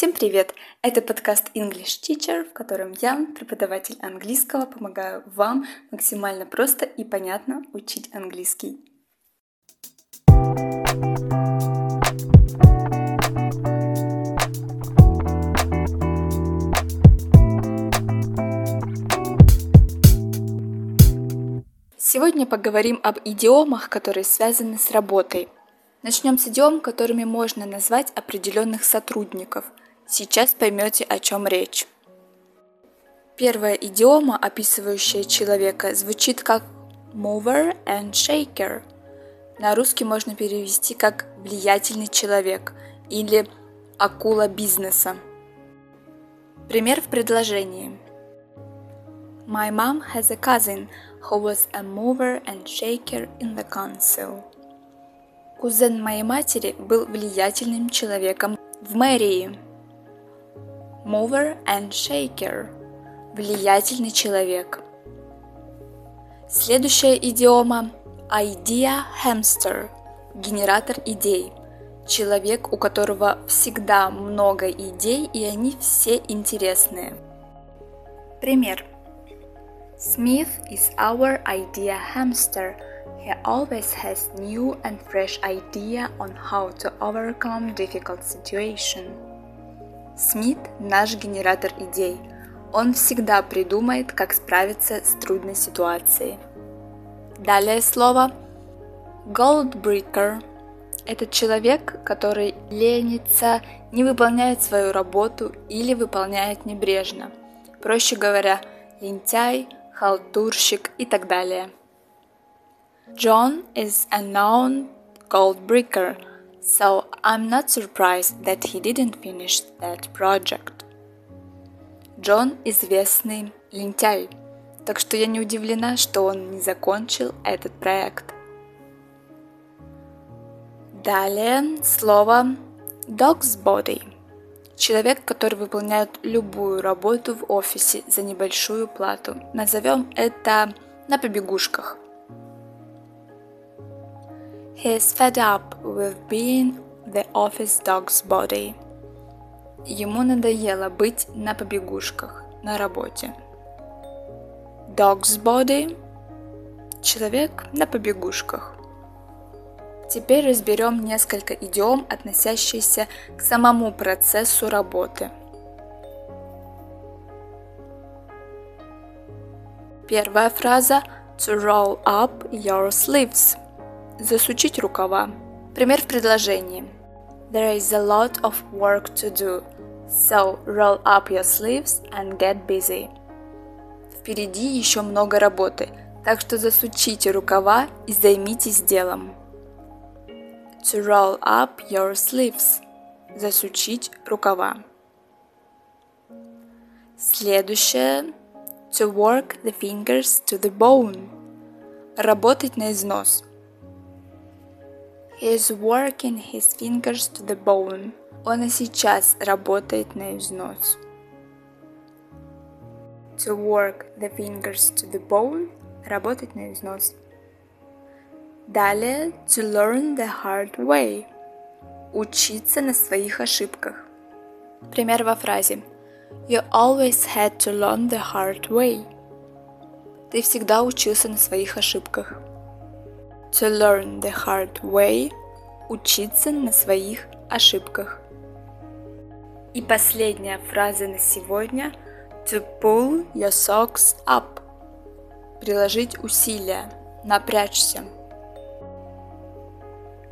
Всем привет! Это подкаст English Teacher, в котором я, преподаватель английского, помогаю вам максимально просто и понятно учить английский. Сегодня поговорим об идиомах, которые связаны с работой. Начнем с идиом, которыми можно назвать определенных сотрудников – Сейчас поймете, о чем речь. Первая идиома, описывающая человека, звучит как mover and shaker. На русский можно перевести как влиятельный человек или акула бизнеса. Пример в предложении. My mom has a cousin who was a mover and shaker in the council. Кузен моей матери был влиятельным человеком в мэрии mover and shaker – влиятельный человек. Следующая идиома – idea hamster – генератор идей. Человек, у которого всегда много идей, и они все интересные. Пример. Smith is our idea hamster. He always has new and fresh idea on how to overcome difficult situation. Смит – наш генератор идей. Он всегда придумает, как справиться с трудной ситуацией. Далее слово Goldbreaker – это человек, который ленится, не выполняет свою работу или выполняет небрежно. Проще говоря, лентяй, халтурщик и так далее. John is a known goldbreaker – so I'm not surprised that he didn't finish that project. Джон – известный лентяй, так что я не удивлена, что он не закончил этот проект. Далее слово dog's body. Человек, который выполняет любую работу в офисе за небольшую плату. Назовем это на побегушках. He is fed up with being the office dog's body. Ему надоело быть на побегушках на работе. Dog's body – человек на побегушках. Теперь разберем несколько идиом, относящихся к самому процессу работы. Первая фраза – to roll up your sleeves – Засучить рукава. Пример в предложении. There is a lot of work to do, so roll up your sleeves and get busy. Впереди еще много работы, так что засучите рукава и займитесь делом. To roll up your sleeves. Засучить рукава. Следующее. To work the fingers to the bone. Работать на износ – He is working his fingers to the bone. Он и сейчас работает на износ. To work the fingers to the bone – работать на износ. Далее to learn the hard way – учиться на своих ошибках. Пример во фразе You always had to learn the hard way. Ты всегда учился на своих ошибках. To learn the hard way – учиться на своих ошибках. И последняя фраза на сегодня – to pull your socks up – приложить усилия, напрячься.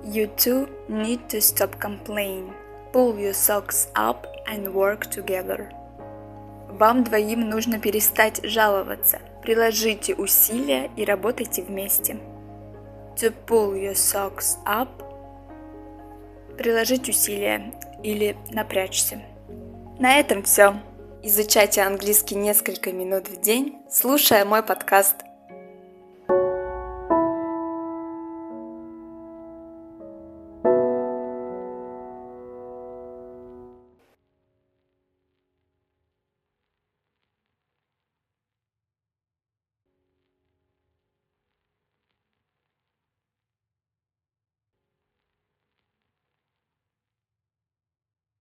You two need to stop complaining. Pull your socks up and work together. Вам двоим нужно перестать жаловаться. Приложите усилия и работайте вместе to pull your socks up, приложить усилия или напрячься. На этом все. Изучайте английский несколько минут в день, слушая мой подкаст.